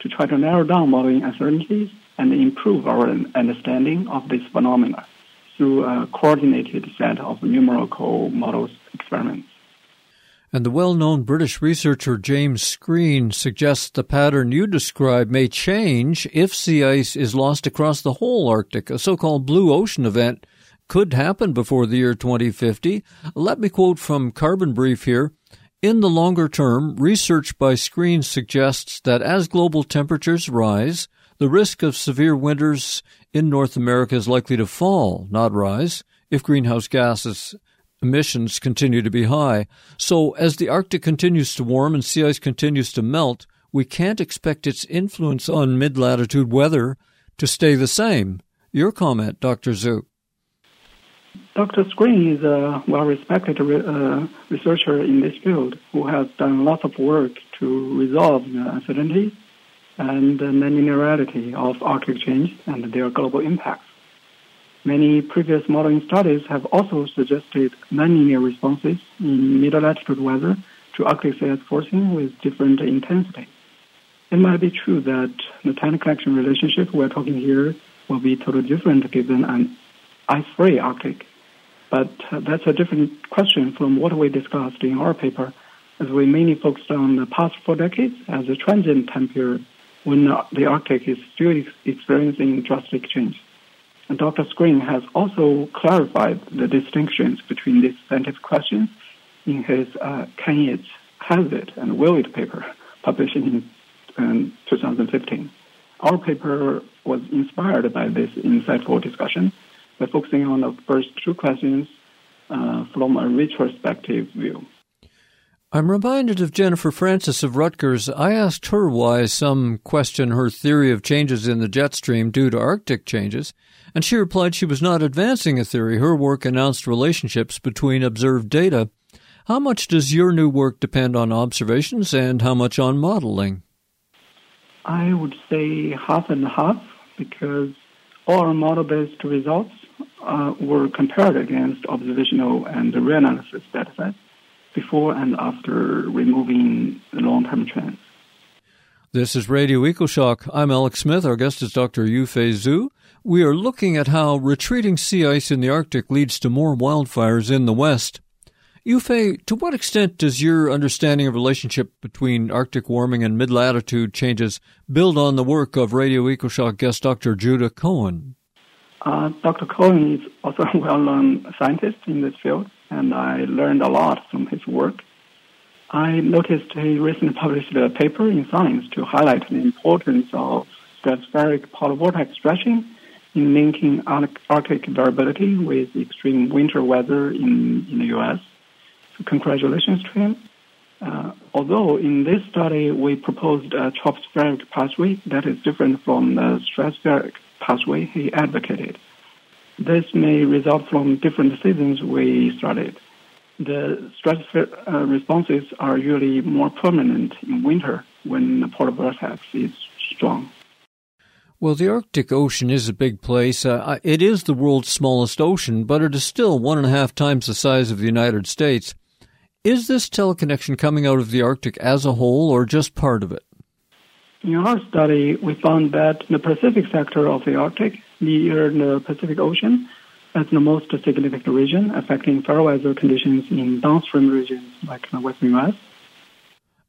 to try to narrow down modeling uncertainties and improve our understanding of this phenomena through a coordinated set of numerical models experiments. And the well known British researcher James Screen suggests the pattern you describe may change if sea ice is lost across the whole Arctic. A so called blue ocean event could happen before the year 2050. Let me quote from Carbon Brief here. In the longer term, research by Screen suggests that as global temperatures rise, the risk of severe winters in North America is likely to fall, not rise, if greenhouse gases emissions continue to be high. So, as the Arctic continues to warm and sea ice continues to melt, we can't expect its influence on mid latitude weather to stay the same. Your comment, Dr. Zou. Dr. Screen is a well respected uh, researcher in this field who has done lots of work to resolve the uncertainty and the nonlinearity of Arctic change and their global impacts. Many previous modeling studies have also suggested nonlinear responses in middle latitude weather to Arctic ice forcing with different intensity. It might be true that the teleconnection relationship we're talking here will be totally different given an ice-free Arctic. But that's a different question from what we discussed in our paper, as we mainly focused on the past four decades as a transient time period when the Arctic is still experiencing drastic change. Dr. Screen has also clarified the distinctions between these scientific questions in his uh, Can It, Has It, and Will It paper published in um, 2015. Our paper was inspired by this insightful discussion by focusing on the first two questions uh, from a retrospective view. I'm reminded of Jennifer Francis of Rutgers. I asked her why some question her theory of changes in the jet stream due to Arctic changes, and she replied she was not advancing a theory. Her work announced relationships between observed data. How much does your new work depend on observations and how much on modeling? I would say half and half because all model based results uh, were compared against observational and reanalysis datasets before and after removing the long-term trends. This is Radio EcoShock. I'm Alex Smith. Our guest is Dr. Yufei Zou. We are looking at how retreating sea ice in the Arctic leads to more wildfires in the West. Yufei, to what extent does your understanding of relationship between Arctic warming and mid-latitude changes build on the work of Radio EcoShock guest Dr. Judah Cohen? Uh, Dr. Cohen is also a well-known scientist in this field and I learned a lot from his work. I noticed he recently published a paper in Science to highlight the importance of stratospheric polar vortex stretching in linking Arctic variability with extreme winter weather in, in the U.S. So congratulations to him. Uh, although in this study we proposed a tropospheric pathway that is different from the stratospheric pathway he advocated. This may result from different seasons we studied. The stress uh, responses are usually more permanent in winter when the polar vortex is strong. Well, the Arctic Ocean is a big place. Uh, it is the world's smallest ocean, but it is still one and a half times the size of the United States. Is this teleconnection coming out of the Arctic as a whole or just part of it? In our study, we found that in the Pacific sector of the Arctic near the Pacific Ocean as the most significant region, affecting fire weather conditions in downstream regions like the western U.S.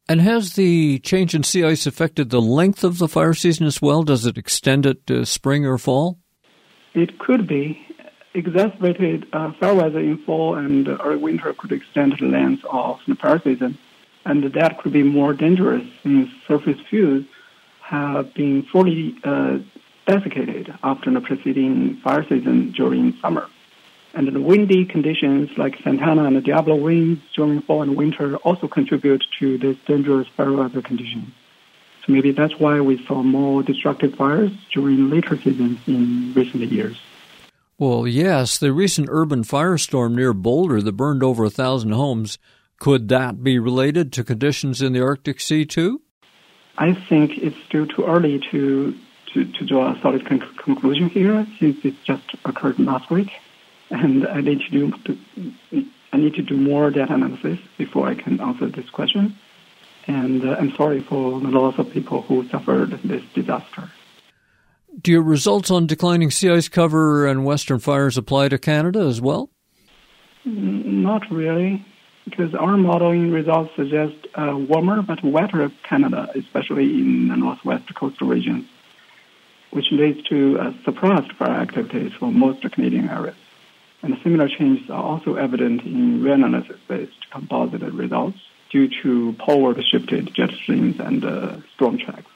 And has the change in sea ice affected the length of the fire season as well? Does it extend it to spring or fall? It could be. Exacerbated uh, fire weather in fall and early winter could extend the length of the fire season, and that could be more dangerous since surface fuels have been fully uh, desiccated after the preceding fire season during summer. And the windy conditions like Santa Ana and the Diablo winds during fall and winter also contribute to this dangerous fire weather conditions. So maybe that's why we saw more destructive fires during later seasons in recent years. Well, yes, the recent urban firestorm near Boulder that burned over a thousand homes, could that be related to conditions in the Arctic Sea too? I think it's still too early to to, to draw a solid con- conclusion here since it just occurred last week, and I need to do to, I need to do more data analysis before I can answer this question. And uh, I'm sorry for the loss of people who suffered this disaster. Do your results on declining sea ice cover and western fires apply to Canada as well? Not really, because our modeling results suggest a warmer but wetter Canada, especially in the northwest coastal regions which leads to uh, suppressed fire activities for most Canadian areas. And similar changes are also evident in reanalysis-based composite results due to poleward shifted jet streams and uh, storm tracks.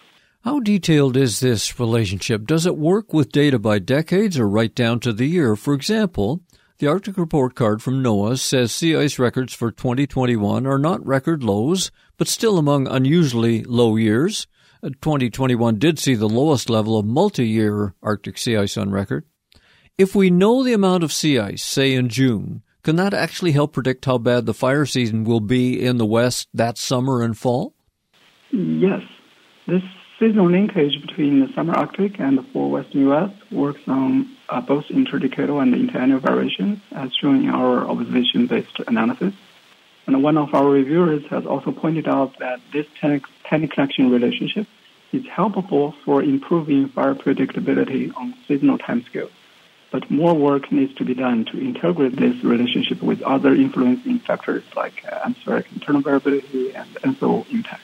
How detailed is this relationship? Does it work with data by decades or right down to the year? For example, the Arctic Report card from NOAA says sea ice records for 2021 are not record lows, but still among unusually low years. 2021 did see the lowest level of multi-year Arctic sea ice on record. If we know the amount of sea ice, say in June, can that actually help predict how bad the fire season will be in the West that summer and fall? Yes. This seasonal linkage between the summer Arctic and the fall Western U.S. works on uh, both interdecadal and interannual variations, as shown in our observation-based analysis. And one of our reviewers has also pointed out that this teleconnection relationship is helpful for improving fire predictability on seasonal timescales. But more work needs to be done to integrate this relationship with other influencing factors like uh, atmospheric internal variability and ENSO impacts.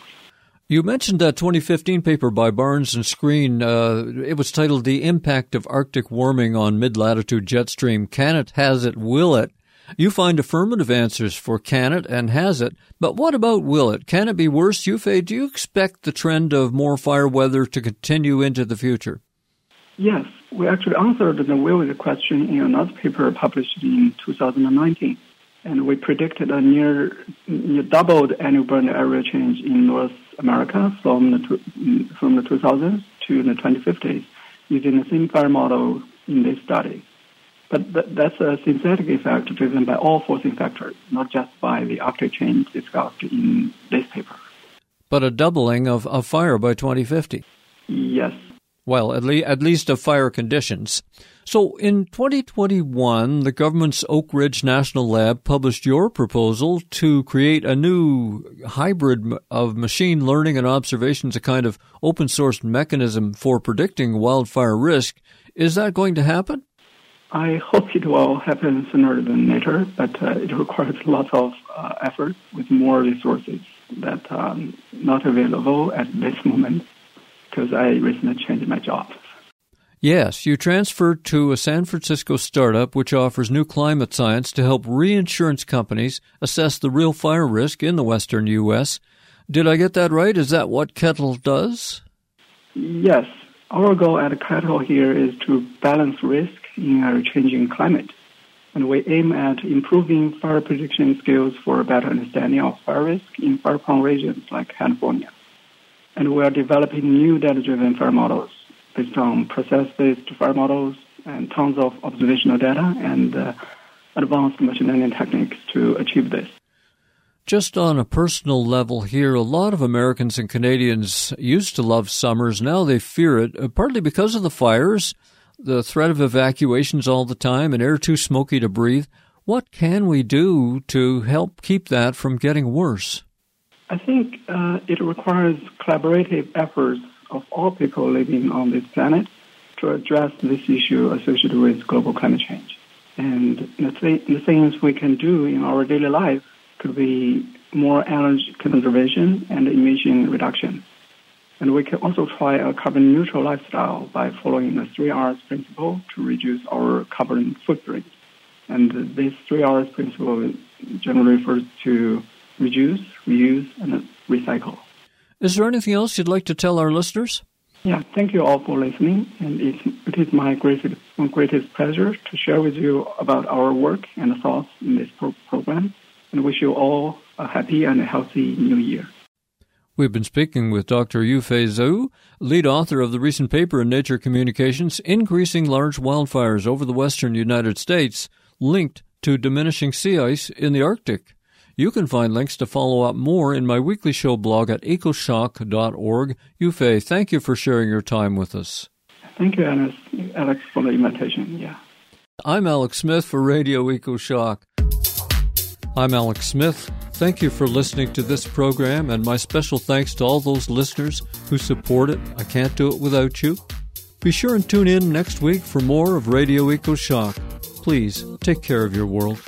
You mentioned that 2015 paper by Barnes and Screen. Uh, it was titled "The Impact of Arctic Warming on Mid-Latitude Jet Stream." Can it? Has it? Will it? You find affirmative answers for can it and has it, but what about will it? Can it be worse? Yufei, do you expect the trend of more fire weather to continue into the future? Yes, we actually answered the will it question in another paper published in 2019. and we predicted a near, near doubled annual burn area change in North America from the, from the 2000s to the 2050s using the same fire model in this study. But th- that's a synthetic effect driven by all forcing factors, not just by the Arctic change discussed in this paper. But a doubling of, of fire by 2050. Yes. Well, at, le- at least of fire conditions. So in 2021, the government's Oak Ridge National Lab published your proposal to create a new hybrid of machine learning and observations, a kind of open source mechanism for predicting wildfire risk. Is that going to happen? I hope it will happen sooner than later, but uh, it requires lots of uh, effort with more resources that are um, not available at this moment because I recently changed my job. Yes, you transferred to a San Francisco startup which offers new climate science to help reinsurance companies assess the real fire risk in the western U.S. Did I get that right? Is that what Kettle does? Yes. Our goal at Kettle here is to balance risk in a changing climate. And we aim at improving fire prediction skills for a better understanding of fire risk in fire-prone regions like California. And we are developing new data-driven fire models based on process-based fire models and tons of observational data and uh, advanced machine learning techniques to achieve this. Just on a personal level here, a lot of Americans and Canadians used to love summers. Now they fear it, uh, partly because of the fires, the threat of evacuations all the time, and air too smoky to breathe. What can we do to help keep that from getting worse? I think uh, it requires collaborative efforts of all people living on this planet to address this issue associated with global climate change. And the, th- the things we can do in our daily life could be more energy conservation and emission reduction. And we can also try a carbon neutral lifestyle by following the three R's principle to reduce our carbon footprint. And this three R's principle generally refers to reduce, reuse, and recycle. Is there anything else you'd like to tell our listeners? Yeah, thank you all for listening, and it's, it is my greatest, my greatest pleasure to share with you about our work and thoughts in this pro- program, and wish you all a happy and a healthy new year. We've been speaking with Dr. Yufei Zou, lead author of the recent paper in Nature Communications, Increasing Large Wildfires Over the Western United States, linked to diminishing sea ice in the Arctic. You can find links to follow up more in my weekly show blog at ecoshock.org. Yufei, thank you for sharing your time with us. Thank you, Alex, Alex for the invitation. Yeah. I'm Alex Smith for Radio EcoShock. I'm Alex Smith. Thank you for listening to this program, and my special thanks to all those listeners who support it. I can't do it without you. Be sure and tune in next week for more of Radio EcoShock. Please take care of your world.